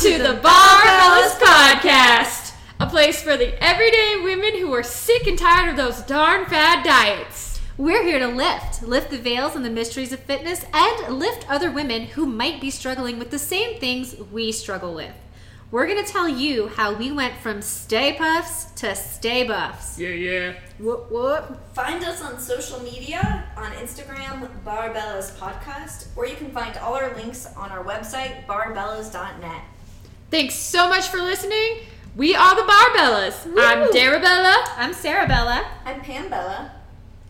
to the Barbellas Podcast, a place for the everyday women who are sick and tired of those darn fad diets. We're here to lift, lift the veils and the mysteries of fitness, and lift other women who might be struggling with the same things we struggle with. We're going to tell you how we went from stay puffs to stay buffs. Yeah, yeah. Whoop, whoop. Find us on social media on Instagram, Barbellas Podcast, or you can find all our links on our website, barbellas.net. Thanks so much for listening. We are the Barbellas. I'm Darabella, I'm Sarah Bella. I'm Pam Bella.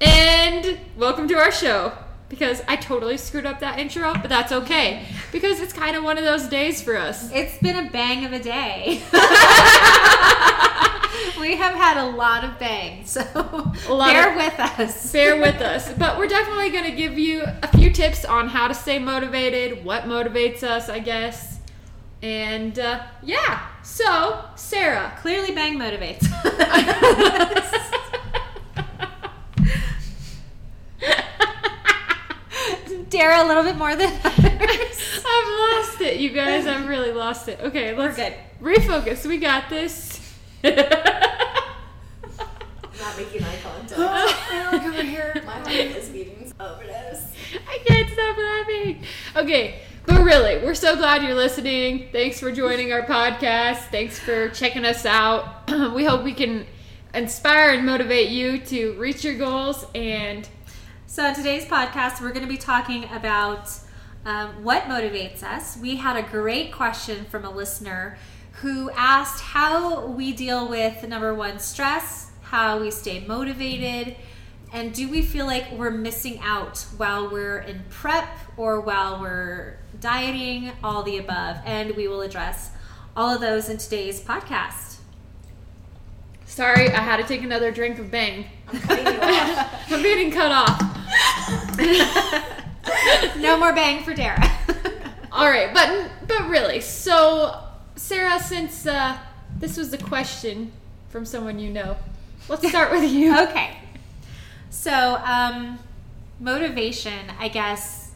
and welcome to our show. Because I totally screwed up that intro, but that's okay. Because it's kind of one of those days for us. It's been a bang of a day. we have had a lot of bangs, so lot bear of- with us. bear with us. But we're definitely going to give you a few tips on how to stay motivated, what motivates us, I guess. And uh, yeah, so Sarah. Clearly, bang motivates. Dara a little bit more than others. I've lost it, you guys. I've really lost it. Okay, let's good. refocus. We got this. I'm not making eye contact. I look over here. My heart is beating overdose. I can't stop laughing. Okay, but really, we're so glad you're listening. Thanks for joining our podcast. Thanks for checking us out. we hope we can inspire and motivate you to reach your goals and So, today's podcast, we're going to be talking about um, what motivates us. We had a great question from a listener who asked how we deal with number one, stress, how we stay motivated, and do we feel like we're missing out while we're in prep or while we're dieting, all the above. And we will address all of those in today's podcast. sorry, I had to take another drink of Bang. I'm cutting you off. I'm getting cut off. No more bang for Dara. All right, but but really, so Sarah, since uh, this was a question from someone you know, let's start with you. okay. So, um, motivation, I guess,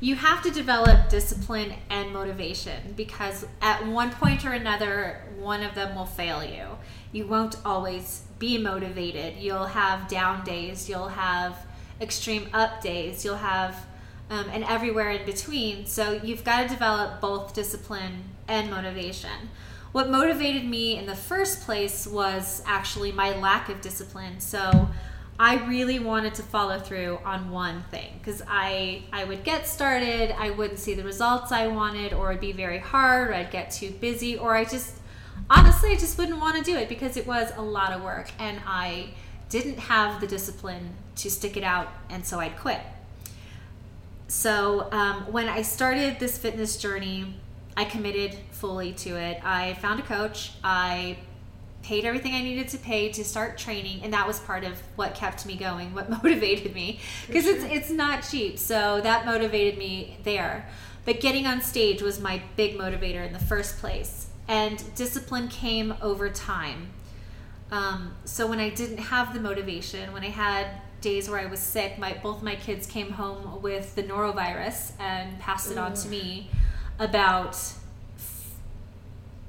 you have to develop discipline and motivation because at one point or another, one of them will fail you. You won't always be motivated. You'll have down days, you'll have extreme up days, you'll have, um, and everywhere in between. So, you've got to develop both discipline and motivation. What motivated me in the first place was actually my lack of discipline. So, I really wanted to follow through on one thing because I I would get started, I wouldn't see the results I wanted, or it'd be very hard, or I'd get too busy, or I just honestly I just wouldn't want to do it because it was a lot of work and I didn't have the discipline to stick it out, and so I'd quit. So um, when I started this fitness journey, I committed fully to it. I found a coach. I paid everything I needed to pay to start training, and that was part of what kept me going, what motivated me, because it's it's not cheap. So that motivated me there. But getting on stage was my big motivator in the first place, and discipline came over time. Um, so when I didn't have the motivation, when I had days where I was sick, my both my kids came home with the norovirus and passed it on to me about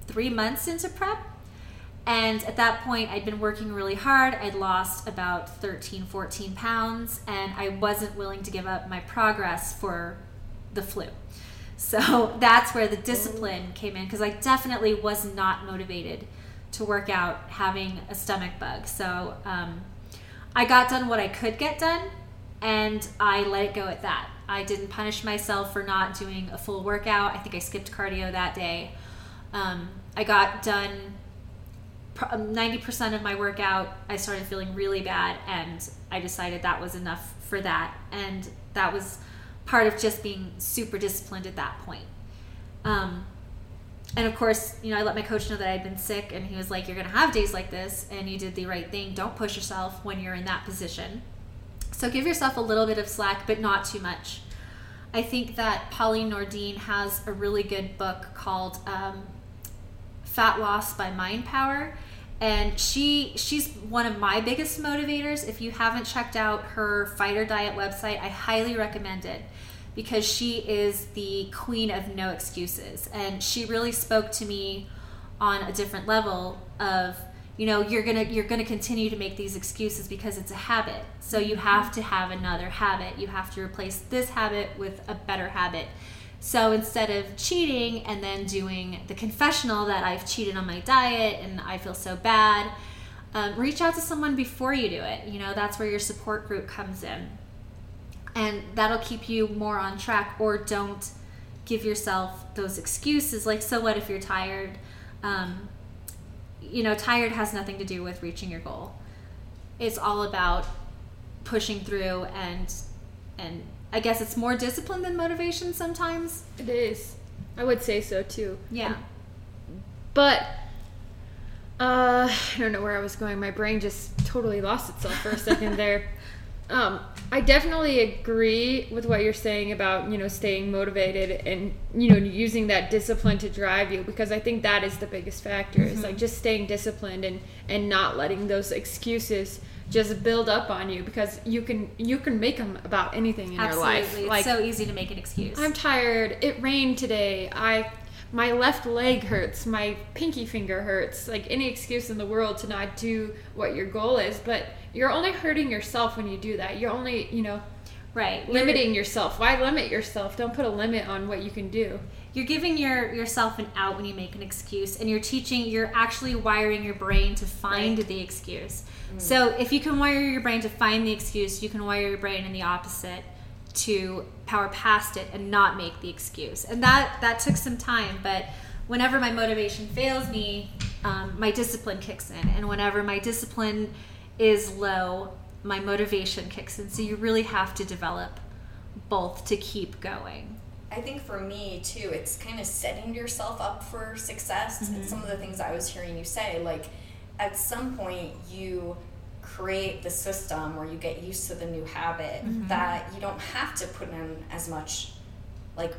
three months into prep. And at that point, I'd been working really hard. I'd lost about 13, 14 pounds, and I wasn't willing to give up my progress for the flu. So that's where the discipline came in because I definitely was not motivated to work out having a stomach bug. So um, I got done what I could get done, and I let it go at that. I didn't punish myself for not doing a full workout. I think I skipped cardio that day. Um, I got done 90% of my workout. I started feeling really bad, and I decided that was enough for that. And that was part of just being super disciplined at that point. Um, and of course, you know, I let my coach know that I'd been sick, and he was like, You're going to have days like this, and you did the right thing. Don't push yourself when you're in that position. So give yourself a little bit of slack, but not too much. I think that Pauline Nordin has a really good book called um, Fat Loss by Mind Power. And she she's one of my biggest motivators. If you haven't checked out her fighter diet website, I highly recommend it because she is the queen of no excuses. And she really spoke to me on a different level of you know you're gonna you're gonna continue to make these excuses because it's a habit so you mm-hmm. have to have another habit you have to replace this habit with a better habit so instead of cheating and then doing the confessional that i've cheated on my diet and i feel so bad um, reach out to someone before you do it. You know that's where your support group comes in. And that'll keep you more on track or don't give yourself those excuses. Like so what if you're tired? Um, you know, tired has nothing to do with reaching your goal. It's all about pushing through and and I guess it's more discipline than motivation sometimes. It is. I would say so too. Yeah. But uh, I don't know where I was going. My brain just totally lost itself for a second there. Um, I definitely agree with what you're saying about you know staying motivated and you know using that discipline to drive you because I think that is the biggest factor. Mm-hmm. Is like just staying disciplined and and not letting those excuses just build up on you because you can you can make them about anything in Absolutely. your life. It's like so easy to make an excuse. I'm tired. It rained today. I my left leg hurts. My pinky finger hurts. Like any excuse in the world to not do what your goal is, but you're only hurting yourself when you do that. You're only, you know, right limiting yourself. Why limit yourself? Don't put a limit on what you can do. You're giving your yourself an out when you make an excuse, and you're teaching. You're actually wiring your brain to find right. the excuse. Mm. So if you can wire your brain to find the excuse, you can wire your brain in the opposite to power past it and not make the excuse. And that that took some time, but whenever my motivation fails me, um, my discipline kicks in, and whenever my discipline is low, my motivation kicks in. So you really have to develop both to keep going. I think for me too, it's kind of setting yourself up for success. Mm-hmm. And some of the things I was hearing you say, like at some point you create the system where you get used to the new habit mm-hmm. that you don't have to put in as much like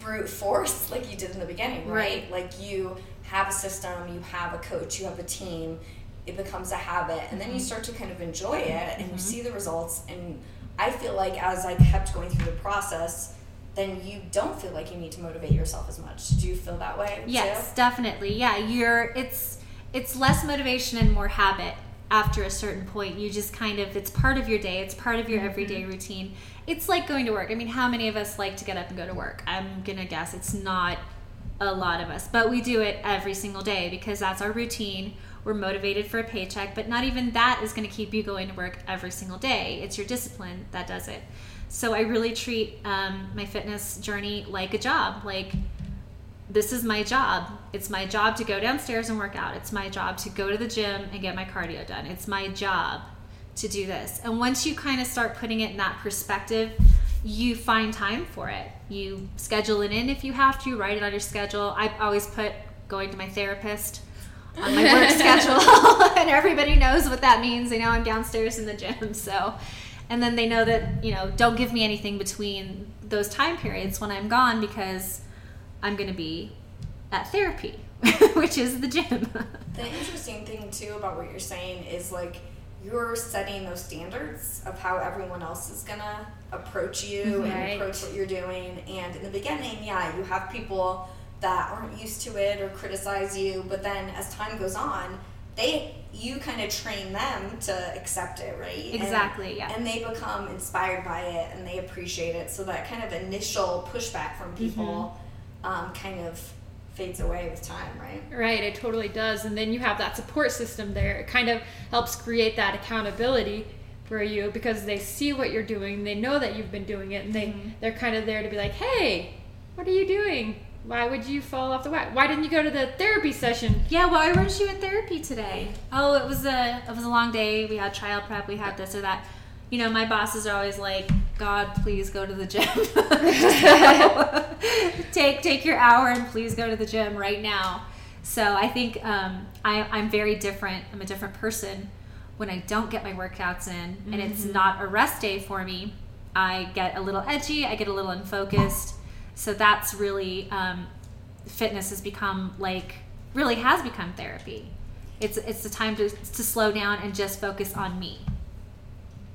brute force like you did in the beginning, right? right? Like you have a system, you have a coach, you have a team, it becomes a habit and then you mm-hmm. start to kind of enjoy it and mm-hmm. you see the results and i feel like as i kept going through the process then you don't feel like you need to motivate yourself as much do you feel that way yes too? definitely yeah you're it's it's less motivation and more habit after a certain point you just kind of it's part of your day it's part of your everyday mm-hmm. routine it's like going to work i mean how many of us like to get up and go to work i'm gonna guess it's not a lot of us but we do it every single day because that's our routine we're motivated for a paycheck, but not even that is going to keep you going to work every single day. It's your discipline that does it. So I really treat um, my fitness journey like a job. Like, this is my job. It's my job to go downstairs and work out. It's my job to go to the gym and get my cardio done. It's my job to do this. And once you kind of start putting it in that perspective, you find time for it. You schedule it in if you have to, write it on your schedule. I always put going to my therapist on my work schedule and everybody knows what that means they know i'm downstairs in the gym so and then they know that you know don't give me anything between those time periods when i'm gone because i'm going to be at therapy which is the gym the interesting thing too about what you're saying is like you're setting those standards of how everyone else is gonna approach you right. and approach what you're doing and in the beginning yeah you have people that aren't used to it or criticize you but then as time goes on they you kind of train them to accept it right? Exactly and, yeah. and they become inspired by it and they appreciate it. So that kind of initial pushback from people mm-hmm. um, kind of fades away with time right? Right it totally does. And then you have that support system there. It kind of helps create that accountability for you because they see what you're doing. They know that you've been doing it and they mm-hmm. they're kind of there to be like hey what are you doing why would you fall off the wagon? Why didn't you go to the therapy session? Yeah, why weren't you in therapy today? Oh, it was a it was a long day. We had trial prep. We had this or that. You know, my bosses are always like, "God, please go to the gym. take take your hour and please go to the gym right now." So I think um, I, I'm very different. I'm a different person when I don't get my workouts in, and mm-hmm. it's not a rest day for me. I get a little edgy. I get a little unfocused so that's really um, fitness has become like really has become therapy. It's it's the time to to slow down and just focus on me.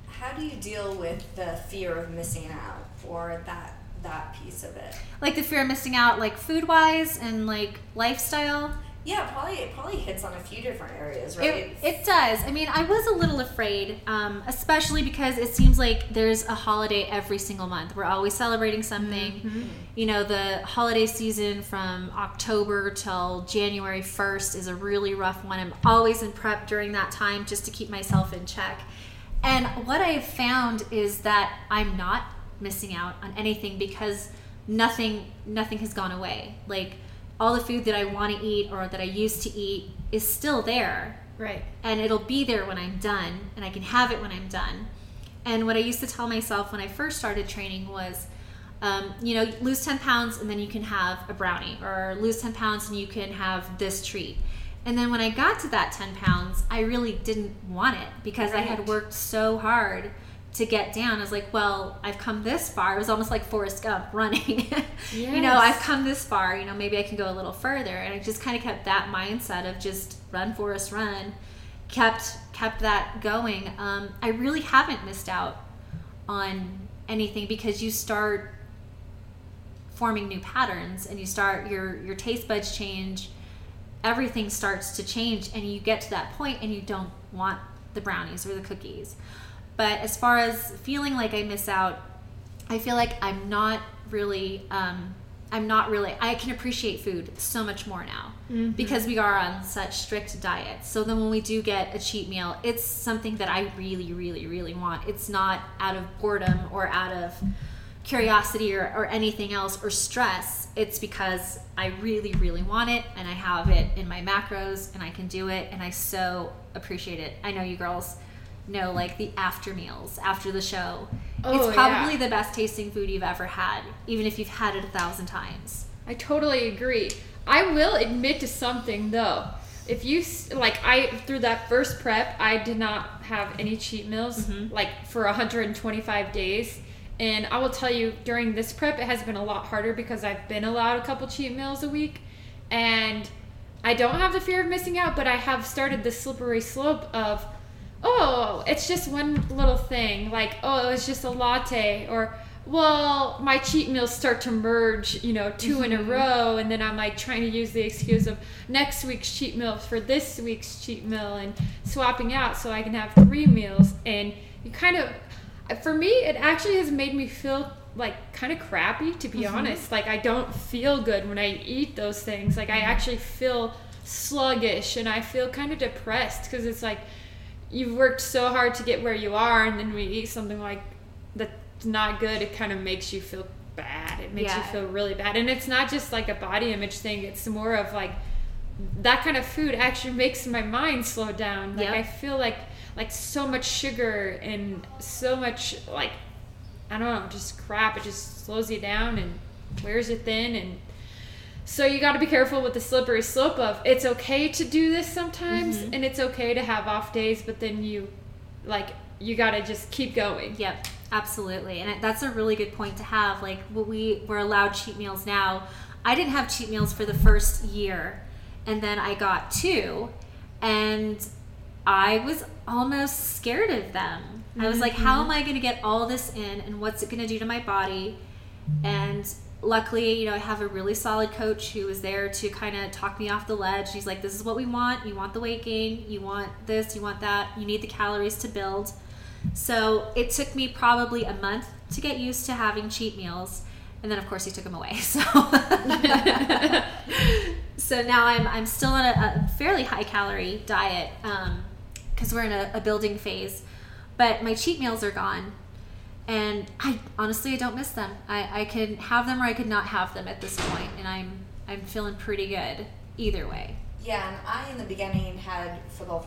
How do you deal with the fear of missing out or that that piece of it. Like the fear of missing out, like food wise and like lifestyle. Yeah, probably it probably hits on a few different areas, right? It, it does. I mean, I was a little afraid, um, especially because it seems like there's a holiday every single month. We're always celebrating something. Mm-hmm. You know, the holiday season from October till January 1st is a really rough one. I'm always in prep during that time just to keep myself in check. And what I've found is that I'm not missing out on anything because nothing nothing has gone away. Like all the food that I want to eat or that I used to eat is still there Right. and it'll be there when I'm done and I can have it when I'm done. And what I used to tell myself when I first started training was, um, you know, lose 10 pounds and then you can have a brownie, or lose 10 pounds and you can have this treat. And then when I got to that 10 pounds, I really didn't want it because I had worked so hard to get down. I was like, well, I've come this far. It was almost like Forrest Gump running. you know, I've come this far. You know, maybe I can go a little further. And I just kind of kept that mindset of just run, Forrest, run. Kept kept that going. Um, I really haven't missed out on anything because you start forming new patterns and you start your your taste buds change everything starts to change and you get to that point and you don't want the brownies or the cookies but as far as feeling like i miss out i feel like i'm not really um, i'm not really i can appreciate food so much more now because we are on such strict diets. So then when we do get a cheat meal it's something that i really really really want. It's not out of boredom or out of curiosity or, or anything else or stress. It's because i really really want it and i have it in my macros and i can do it and i so appreciate it. I know you girls know like the after meals after the show Oh, it's probably yeah. the best tasting food you've ever had even if you've had it a thousand times I totally agree. I will admit to something though. If you like, I through that first prep, I did not have any cheat meals Mhm. like for 125 days. And I will tell you, during this prep, it has been a lot harder because I've been allowed a couple cheat meals a week, and I don't have the fear of missing out. But I have started the slippery slope of, oh, it's just one little thing, like oh, it was just a latte, or well, my cheat meals start to merge, you know, 2 in a mm-hmm. row, and then I'm like trying to use the excuse of next week's cheat meal for this week's cheat meal and swapping out so I can have three meals. And you kind of, for me, it actually has made me feel like kind of crappy, to be mm-hmm. honest. Like, I don't feel good when I eat those things. Like, I mm-hmm. actually feel sluggish and I feel kind of depressed because it's like, you've worked so hard to get where you are, and then we eat something like that's not good, it kind of makes you feel bad. It makes Yeah. you feel really bad. And it's not just like a body image thing, it's more of like that kind of food actually makes my mind slow down. Like Yep. I feel like like so much sugar and so much like I don't know, just crap. It just slows you down and wears you thin and so you got to be careful with the slippery slope of it's okay to do this sometimes Mhm. and it's okay to have off days, but then you like you got to just keep going. Yep, absolutely. And that's a really good point to have. Like, we were allowed cheat meals now. I didn't have cheat meals for the first year, and then I got two, and I was almost scared of them. I was like, how am I going to get all this in, and what's it going to do to my body? And luckily, you know, I have a really solid coach who was there to kind of talk me off the ledge. She's like, this is what we want. You want the weight gain. You want this. You want that. You need the calories to build. So it took me probably a month to get used to having cheat meals. And then, of course, he took them away. So, so now I'm, I'm still on a, a fairly high calorie diet um, because we're in a, a building phase. But my cheat meals are gone. And I honestly, I don't miss them. I, I could have them or I could not have them at this point, And I'm, I'm feeling pretty good either way. Yeah, and I in the beginning had for the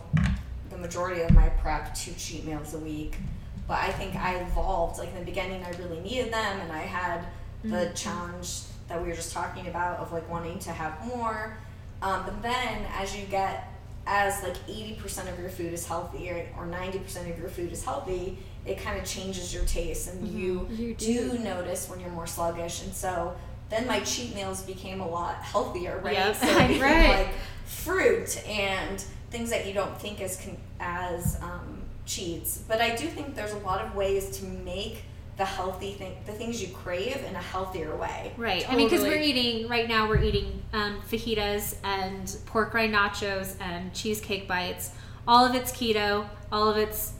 the majority of my prep two cheat meals a week, but I think I evolved. Like in the beginning, I really needed them, and I had the challenge that we were just talking about of like wanting to have more. Um, but then as you get as like 80% of your food is healthy or, or 90% of your food is healthy it kind of changes your taste and you, You do. do. notice when you're more sluggish and so then my cheat meals became a lot healthier right Yep. so Right. like fruit and things that you don't think as con- as um, cheats but i do think there's a lot of ways to make the healthy thing, the things you crave in a healthier way. Right. I mean, because we're eating right now, we're eating um, fajitas and pork rind nachos and cheesecake bites. All of it's keto. All of it's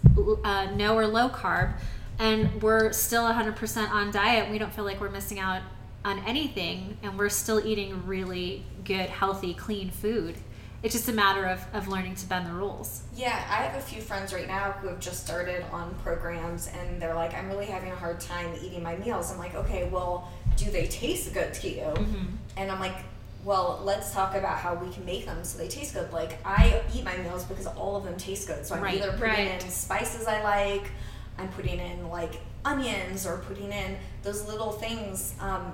uh, no or low carb, and we're still 100% on diet. We don't feel like we're missing out on anything, and we're still eating really good, healthy, clean food. It's just a matter of, of learning to bend the rules. Yeah, I have a few friends right now who have just started on programs and they're like, I'm really having a hard time eating my meals. I'm like, okay, well, do they taste good to you? Mm-hmm. And I'm like, well, let's talk about how we can make them so they taste good. Like, I eat my meals because all of them taste good. So I'm Right, either putting right. in spices I like, I'm putting in like onions or putting in those little things um,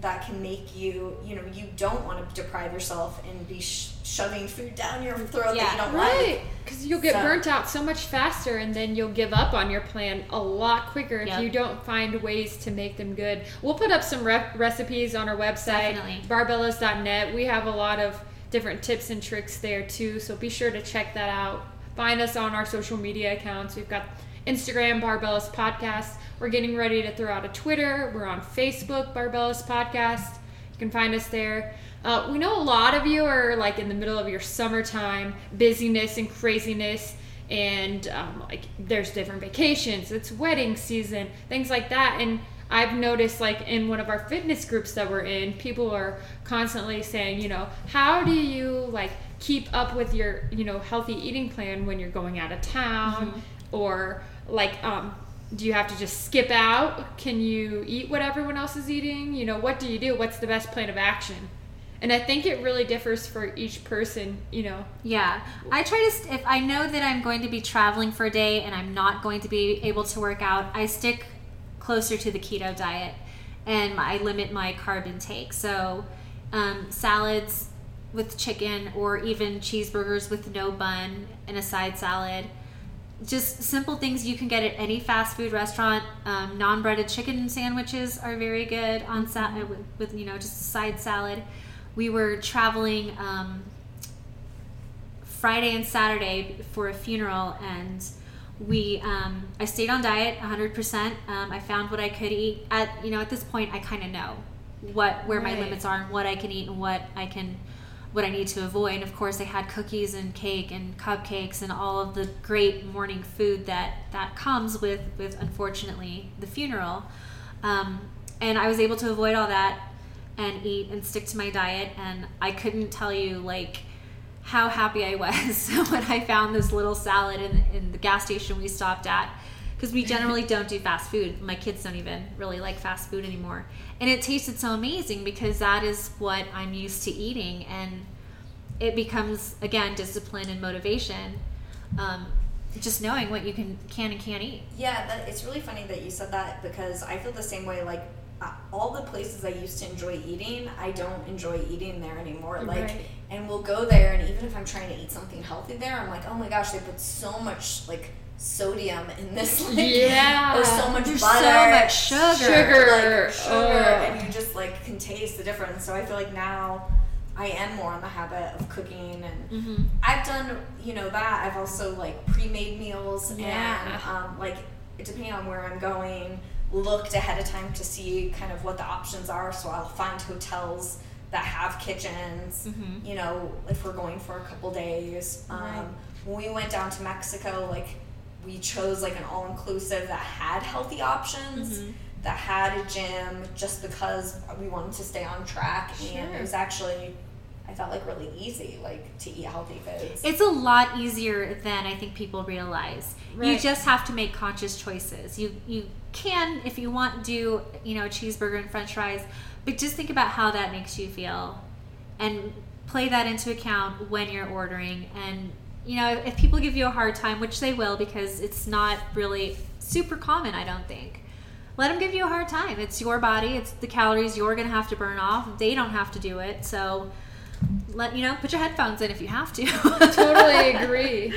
that can make you, you know, you don't want to deprive yourself and be sh- shoving food down your throat Yeah. that you don't like. Right, because you'll get So- burnt out so much faster, and then you'll give up on your plan a lot quicker if you don't find ways to make them good. We'll put up some rep- recipes on our website, Definitely. barbellas.net. We have a lot of different tips and tricks there too, so be sure to check that out. Find us on our social media accounts. We've got Instagram, Barbellas Podcast. We're getting ready to throw out a Twitter. We're on Facebook, Barbellas Podcast. You can find us there. Uh, we know a lot of you are like in the middle of your summertime busyness and craziness, and um, like there's different vacations, it's wedding season, things like that. And I've noticed like in one of our fitness groups that we're in, people are constantly saying, you know, how do you like keep up with your, you know, healthy eating plan when you're going out of town or like um do you have to just skip out? Can you eat what everyone else is eating? You know, what do you do? What's the best plan of action? And I think it really differs for each person, you know. Yeah, I try to. St- if I know that I'm going to be traveling for a day and I'm not going to be able to work out, I stick closer to the keto diet, and I limit my carb intake. So, um, salads with chicken, or even cheeseburgers with no bun and a side salad. Just simple things you can get at any fast food restaurant. Um, non-breaded chicken sandwiches are very good on sa- uh, with, with you know just a side salad. We were traveling. Um, Friday and Saturday for a funeral, and we um, I stayed on diet 100%. Um, I found what I could eat. At you know at this point, I kind of know what where my limits are and what I can eat and what I can what I need to avoid. And of course, they had cookies and cake and cupcakes and all of the great morning food that that comes with with unfortunately the funeral. Um, and I was able to avoid all that and eat and stick to my diet. And I couldn't tell you like how happy I was when I found this little salad in, in the gas station we stopped at. Because we generally don't do fast food. My kids don't even really like fast food anymore. And it tasted so amazing because that is what I'm used to eating. And it becomes, again, discipline and motivation. Um, just knowing what you can can and can't eat. Yeah, that, it's really funny that you said that because I feel the same way. Like uh, all the places I used to enjoy eating, I don't enjoy eating there anymore. Like, Right. and we'll go there, and even if I'm trying to eat something healthy there, I'm like, oh my gosh, they put so much like sodium in this, like, Yeah. or so much There's butter, so much sugar. Sugar. like, sugar, Ugh. and you just like can taste the difference. So I feel like now I am more in the habit of cooking and. Mm-hmm. I've done, you know, that. I've also like pre-made meals Yeah. and um, like depending on where I'm going, looked ahead of time to see kind of what the options are. So I'll find hotels that have kitchens. Mhm. You know, if we're going for a couple days. Um, Right. When we went down to Mexico, like we chose like an all-inclusive that had healthy options. Mhm. That had a gym just because we wanted to stay on track, and Sure. it was actually I felt like really easy, like to eat healthy foods. It's a lot easier than I think people realize. You just have to make conscious choices. You you can, if you want, do you know a cheeseburger and French fries, but just think about how that makes you feel, and play that into account when you're ordering. And you know, if people give you a hard time, which they will, because it's not really super common, I don't think. Let them give you a hard time. It's your body. It's the calories you're going to have to burn off. They don't have to do it. So, let you know. Put your headphones in if you have to. Totally agree.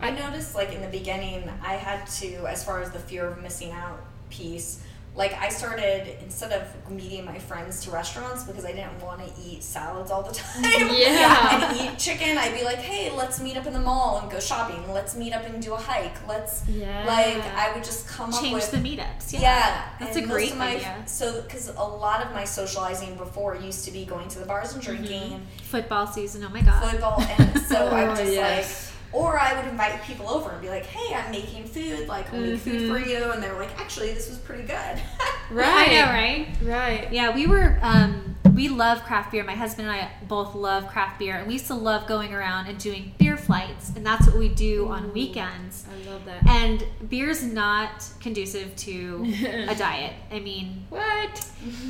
I noticed, like in the beginning, I had to, as far as the fear of missing out piece, like I started instead of meeting my friends to restaurants because I didn't want to eat salads all the time. Yeah. and eat chicken. I'd be like, hey, let's meet up in the mall and go shopping. Let's meet up and do a hike. Let's Yeah. like I would just come up Change with the meetups. Yeah, yeah, that's and a great my, idea. So, because a lot of my socializing before used to be going to the bars Mm-hmm. and drinking, Football season. Oh my god. football, and so I would Oh, just yes. like, or I would invite people over and be like, "Hey, I'm making food. Like, I'll make food for Mm-hmm. you," and they were like, "Actually, this was pretty good." Right. I know, right? Right. Yeah, we were. Um, we love craft beer. My husband and I both love craft beer, and we used to love going around and doing beer flights, and that's what we do on weekends. I love that. And beer's not conducive to a diet. I mean, What?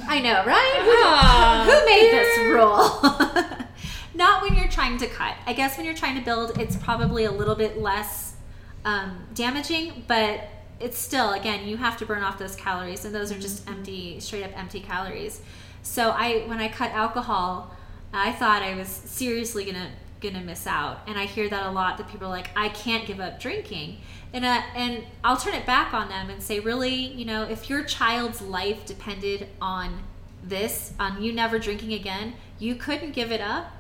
I know, right? Ah, Who, who made beer. this rule? Not when you're trying to cut. I guess when you're trying to build, it's probably a little bit less um, damaging, but it's still, again, you have to burn off those calories, and those are just empty, straight up empty calories. So I, when I cut alcohol, I thought I was seriously gonna gonna miss out, and I hear that a lot. That people are like, I can't give up drinking, and uh, and I'll turn it back on them and say, really, you know, if your child's life depended on this, on you never drinking again, you couldn't give it up.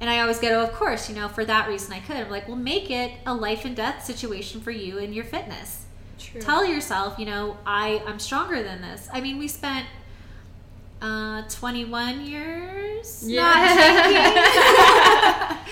And I always go, of course, you know, for that reason I could. I'm like, well, make it a life and death situation for you and your fitness. True. Tell yourself, you know, I I'm stronger than this. I mean, we spent uh 21 years drinking.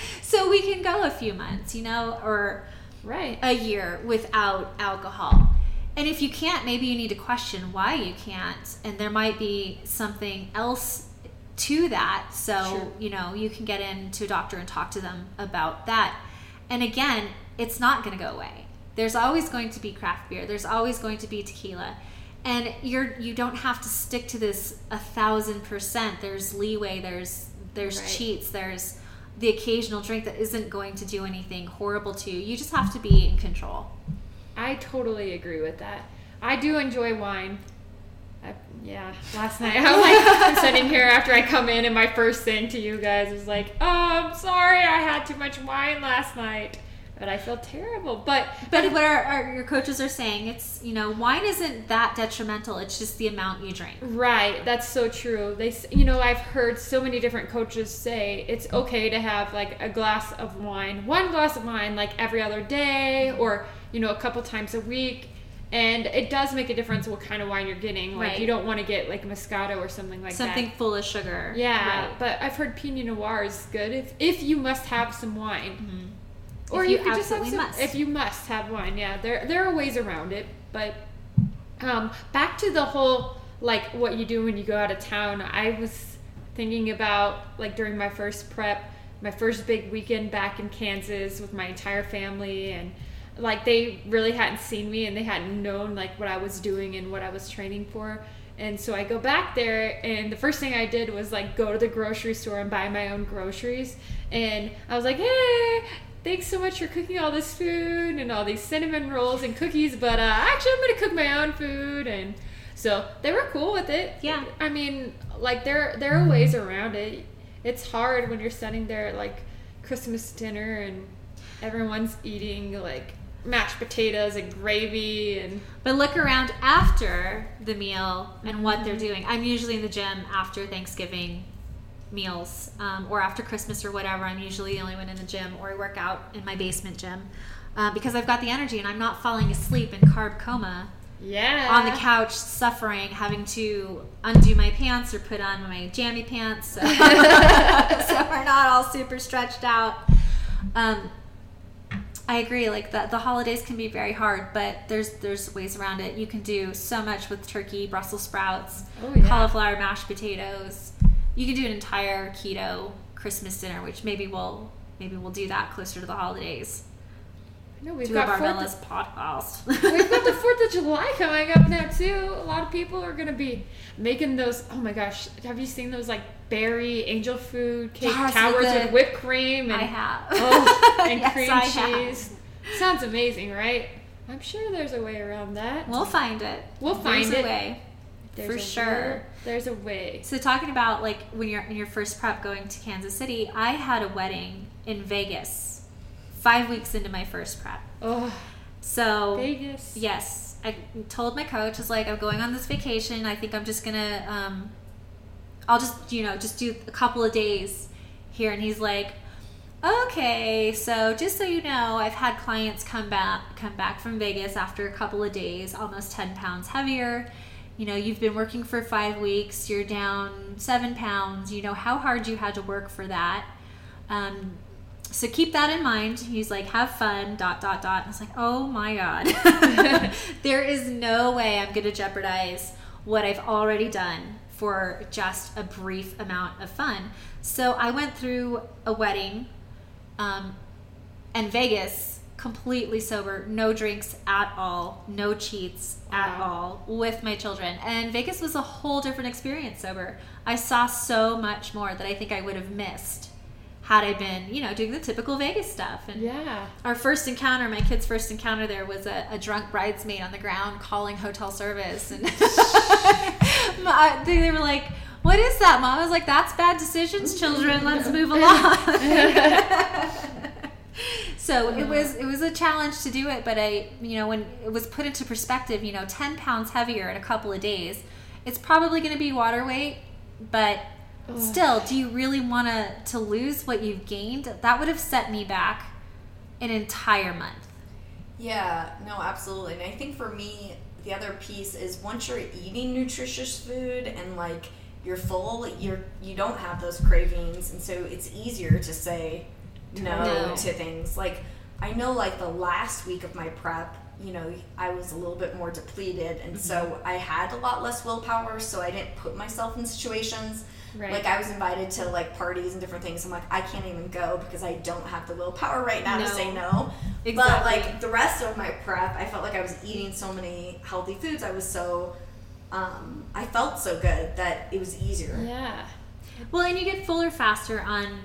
so we can go a few months, you know, or right. a year without alcohol. And if you can't, maybe you need to question why you can't. And there might be something else to that. So, Sure. you know, you can get into a doctor and talk to them about that. And again, it's not going to go away. There's always going to be craft beer. There's always going to be tequila. And you're you don't have to stick to this a thousand percent. There's leeway, there's there's Right. cheats, there's the occasional drink that isn't going to do anything horrible to you. You just have to be in control. I totally agree with that. I do enjoy wine. I, yeah, last night I'm like I'm sitting here after I come in and my first thing to you guys was like, "Oh, I'm sorry, I had too much wine last night." But I feel terrible. But But what our, our your coaches are saying, it's you know, wine isn't that detrimental. It's just the amount you drink. Right, that's so true. They, you know, I've heard so many different coaches say it's okay to have like a glass of wine, one glass of wine, like every other day, or you know, a couple times a week, and it does make a difference what kind of wine you're getting. Like Right. you don't want to get like Moscato or something like Something that. Something full of sugar. Yeah, Right. but I've heard Pinot Noir is good if if you must have some wine. Or Mm-hmm. If you, you could just have absolutely some, must. if you must have wine. Yeah, there there are ways around it, but um, back to the whole like what you do when you go out of town. I was thinking about like during my first prep, my first big weekend back in Kansas with my entire family and like they really hadn't seen me and they hadn't known like what I was doing and what I was training for. And so I go back there and the first thing I did was like go to the grocery store and buy my own groceries. And I was like, "Hey, thanks so much for cooking all this food and all these cinnamon rolls and cookies, but uh, actually I'm gonna cook my own food and so they were cool with it. Yeah. I mean, like there there are ways around it. It's hard when you're sitting there at like Christmas dinner and everyone's eating like mashed potatoes and gravy and But look around after the meal and what Mm-hmm. they're doing. I'm usually in the gym after Thanksgiving meals um, or after Christmas or whatever. I'm usually the only one in the gym or I work out in my basement gym uh, because I've got the energy and I'm not falling asleep in carb coma yeah on the couch suffering, having to undo my pants or put on my jammy pants so, so we're not all super stretched out. Um, I agree. Like the the holidays can be very hard, but there's there's ways around it. You can do so much with turkey, Brussels sprouts, Oh, yeah. cauliflower mashed potatoes. You can do an entire keto Christmas dinner, which maybe we'll maybe we'll do that closer to the holidays. No, we've Do got Barbella's podcast. We've got the Fourth of July coming up now too. A lot of people are gonna be making those. Oh my gosh, have you seen those like berry angel food cake Yes, towers with whipped cream and I have. oh, and Yes, cream I have. cheese? Sounds amazing, right? I'm sure there's a way around that. We'll find it. We'll There's find a way. There's for a sure. way- There's a way. So talking about like when you're in your first prep going to Kansas City, I had a wedding in Vegas, five weeks into my first prep. Oh, So Vegas. yes, I told my coach, I was like, I'm going on this vacation. I think I'm just gonna, um, I'll just, you know, just do a couple of days here. And he's like, okay, so just so you know, I've had clients come back, come back from Vegas after a couple of days, almost 10 pounds heavier. You know, you've been working for five weeks, you're down seven pounds. You know how hard you had to work for that. Um, so keep that in mind. He's like, have fun, dot, dot, dot. And I was like, oh my God. there is no way I'm going to jeopardize what I've already done for just a brief amount of fun. So I went through a wedding um, and Vegas completely sober, no drinks at all, no cheats at all with my children. And Vegas was a whole different experience sober. I saw so much more that I think I would have missed had I been, you know, doing the typical Vegas stuff. And Yeah. our first encounter, my kid's first encounter there was a, a drunk bridesmaid on the ground calling hotel service. And My- they, they were like, What is that, mom? I was like, That's bad decisions, children. Let's move along. so it uh-huh. was it was a challenge to do it, but I you know, when it was put into perspective, you know, ten pounds heavier in a couple of days, it's probably gonna be water weight, but still, do you really wanna to lose what you've gained? That would have set me back an entire month. Yeah, no, absolutely. And I think for me, the other piece is once you're eating nutritious food and like you're full, you're you don't have those cravings, and so it's easier to say no, No. to things. Like I know, like the last week of my prep, you know, I was a little bit more depleted, and so mm-hmm. I had a lot less willpower, so I didn't put myself in situations. Right. Like I was invited to like parties and different things. I'm like, I can't even go because I don't have the willpower right now No. to say no. But like the rest of my prep, I felt like I was eating so many healthy foods. I was so, um, I felt so good that it was easier. Yeah. Well, and you get fuller faster on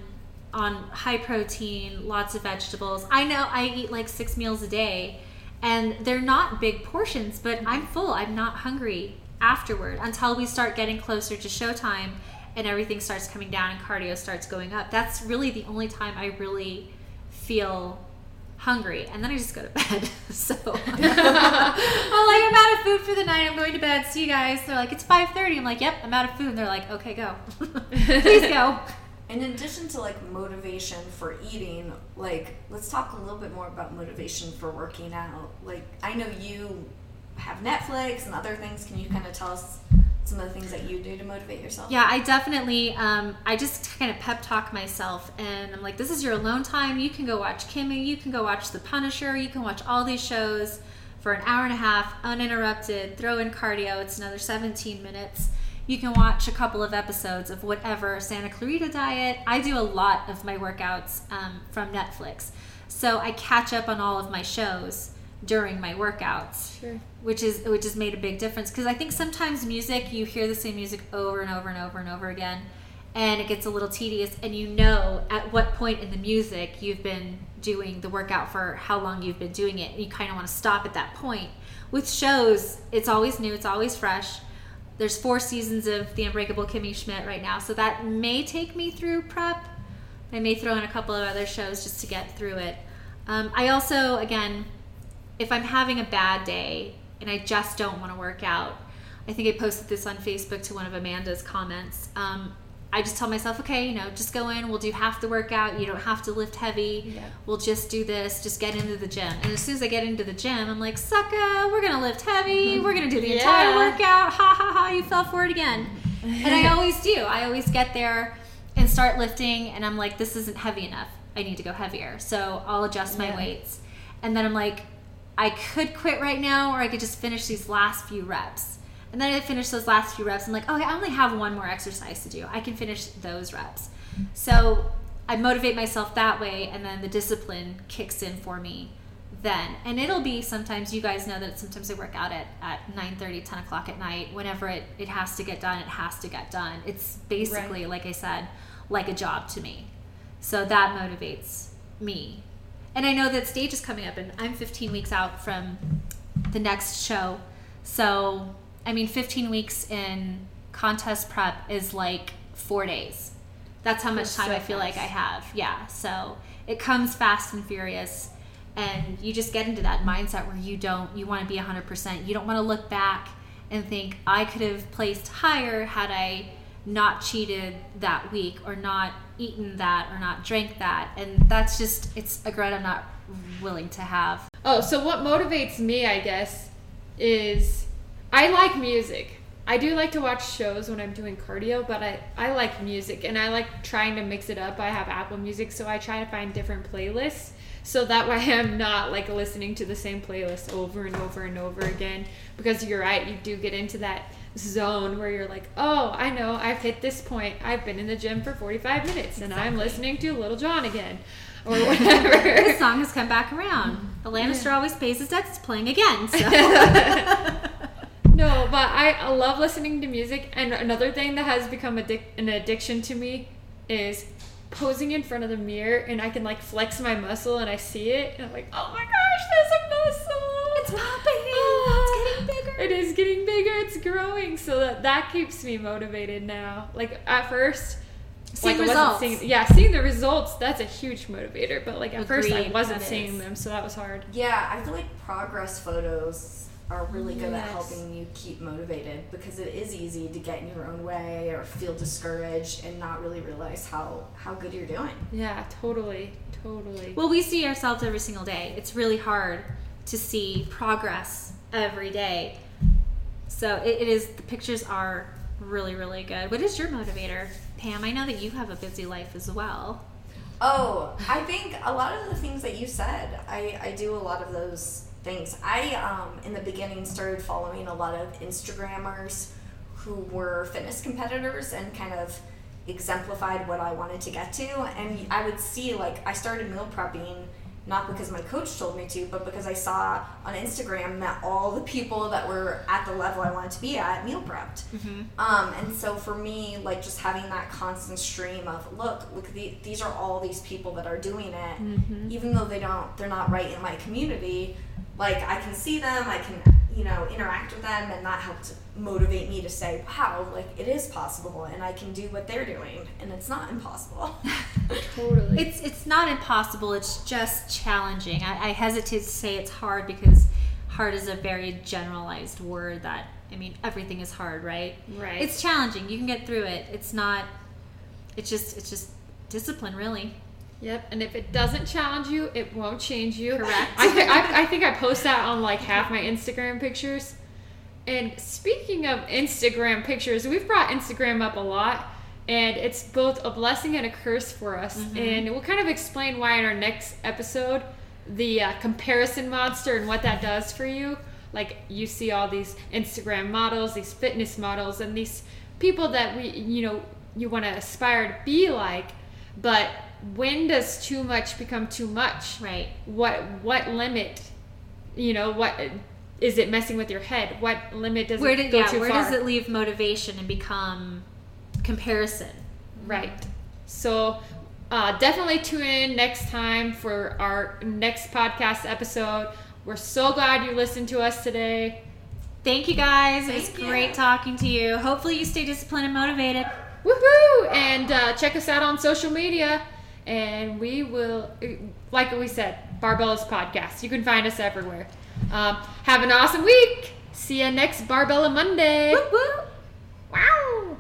on high protein, lots of vegetables. I know I eat like six meals a day, and they're not big portions, but I'm full. I'm not hungry afterward until we start getting closer to showtime and everything starts coming down and cardio starts going up. That's really the only time I really feel hungry and then I just go to bed. so I'm like I'm out of food for the night. I'm going to bed. See you guys. They're like it's 5:30. I'm like, "Yep, I'm out of food." And they're like, "Okay, go." Please go. In addition to like motivation for eating, like let's talk a little bit more about motivation for working out. Like I know you have Netflix and other things. Can you kind of tell us some of the things that you do to motivate yourself? Yeah, I definitely. Um, I just kind of pep talk myself, and I'm like, "This is your alone time. You can go watch Kimmy. You can go watch The Punisher. You can watch all these shows for an hour and a half, uninterrupted. Throw in cardio. It's another 17 minutes. You can watch a couple of episodes of whatever Santa Clarita Diet. I do a lot of my workouts um, from Netflix, so I catch up on all of my shows during my workouts Sure. which is which has made a big difference. Because I think sometimes music you hear the same music over and over and over and over again and it gets a little tedious and you know at what point in the music you've been doing the workout for how long you've been doing it. You kind of want to stop at that point. With shows it's always new it's always fresh. There's four seasons of the unbreakable kimmy schmidt right now so that may take me through prep. I may throw in a couple of other shows just to get through it. Um, i also again if I'm having a bad day and I just don't want to work out, I think I posted this on Facebook to one of Amanda's comments. Um, I just tell myself, okay, you know, just go in, we'll do half the workout. You don't have to lift heavy. Yeah. We'll just do this, just get into the gym. And as soon as I get into the gym, I'm like, sucker, we're going to lift heavy. We're going to do the entire workout. Ha ha ha, you fell for it again. and I always do. I always get there and start lifting, and I'm like, this isn't heavy enough. I need to go heavier. So I'll adjust my Yeah. weights. And then I'm like, I could quit right now, or I could just finish these last few reps. And then I finish those last few reps. I'm like, okay, I only have one more exercise to do. I can finish those reps. So I motivate myself that way, and then the discipline kicks in for me then. And it'll be sometimes, you guys know that sometimes I work out at, at 9 10 o'clock at night. Whenever it, it has to get done, it has to get done. It's basically, like I said, like a job to me. So that motivates me. And I know that stage is coming up, and I'm 15 weeks out from the next show. So, I mean, 15 weeks in contest prep is like four days. That's how much time so I feel like I have. Yeah. So it comes fast and furious. and you just get into that mindset where you don't you want to be 100% you don't want to look back and think i could have placed higher had i not cheated that week or not eaten that or not drank that and that's just it's a regret i'm not willing to have Oh, so what motivates me, I guess, is I like music. I do like to watch shows when I'm doing cardio, but I, I like music and I like trying to mix it up. I have Apple Music, so I try to find different playlists so that way I'm not like listening to the same playlist over and over and over again. Because you're right, you do get into that zone where you're like, oh, I know, I've hit this point. I've been in the gym for 45 minutes and I'm listening to Lil Jon again or whatever. this song has come back around the lannister always pays his debts playing again so No, but I I love listening to music. And another thing that has become addic- an addiction to me is posing in front of the mirror and I can like flex my muscle and I see it and I'm like, oh my gosh, there's a muscle. It's popping. It is getting bigger. It's growing. So that that keeps me motivated now. Like at first. Seeing like I results. wasn't seeing, yeah, seeing the results, that's a huge motivator. But like at first I wasn't seeing is. them, so that was hard. Yeah, I feel like progress photos are really good at helping you keep motivated because it is easy to get in your own way or feel discouraged and not really realize how how good you're doing. Yeah, totally, totally. Well, we see ourselves every single day. It's really hard to see progress every day. So it, it is, the pictures are really, really good. What is your motivator, Pam? I know that you have a busy life as well. Oh, I think a lot of the things that you said, I, I do a lot of those things. I, um, in the beginning, started following a lot of Instagrammers who were fitness competitors and kind of exemplified what I wanted to get to. And I would see, like, I started meal prepping not because my coach told me to, but because I saw on Instagram that all the people that were at the level I wanted to be at meal prepped. Um, and so for me, like just having that constant stream of look, look, the, these are all these people that are doing it, even though they don't, they're not right in my community. Like I can see them, I can, you know, interact with them, and that helped motivate me to say, wow, like it is possible, and I can do what they're doing, and it's not impossible. totally. It's it's not impossible. It's just challenging. I, I hesitate to say it's hard because hard is a very generalized word. That I mean, everything is hard, right? Right. It's challenging. You can get through it. It's not. It's just it's just discipline, really. Yep, and if it doesn't challenge you, it won't change you. Correct. I, thi- I, I think I post that on like half my Instagram pictures. And speaking of Instagram pictures, we've brought Instagram up a lot, and it's both a blessing and a curse for us. And we'll kind of explain why in our next episode the uh, comparison monster and what that does for you. Like you see all these Instagram models, these fitness models, and these people that we, you know, you want to aspire to be like, but when does too much become too much? Right. What what limit? You know what is it messing with your head? What limit does Where it did go yeah? too Where far? does it leave motivation and become comparison? Right. So uh, definitely tune in next time for our next podcast episode. We're so glad you listened to us today. Thank you guys. it was you. great talking to you. Hopefully, you stay disciplined and motivated. Woohoo! And uh, check us out on social media. And we will, like we said, Barbellas Podcast. You can find us everywhere. Um, have an awesome week. See you next Barbella Monday. Woo woo. Wow.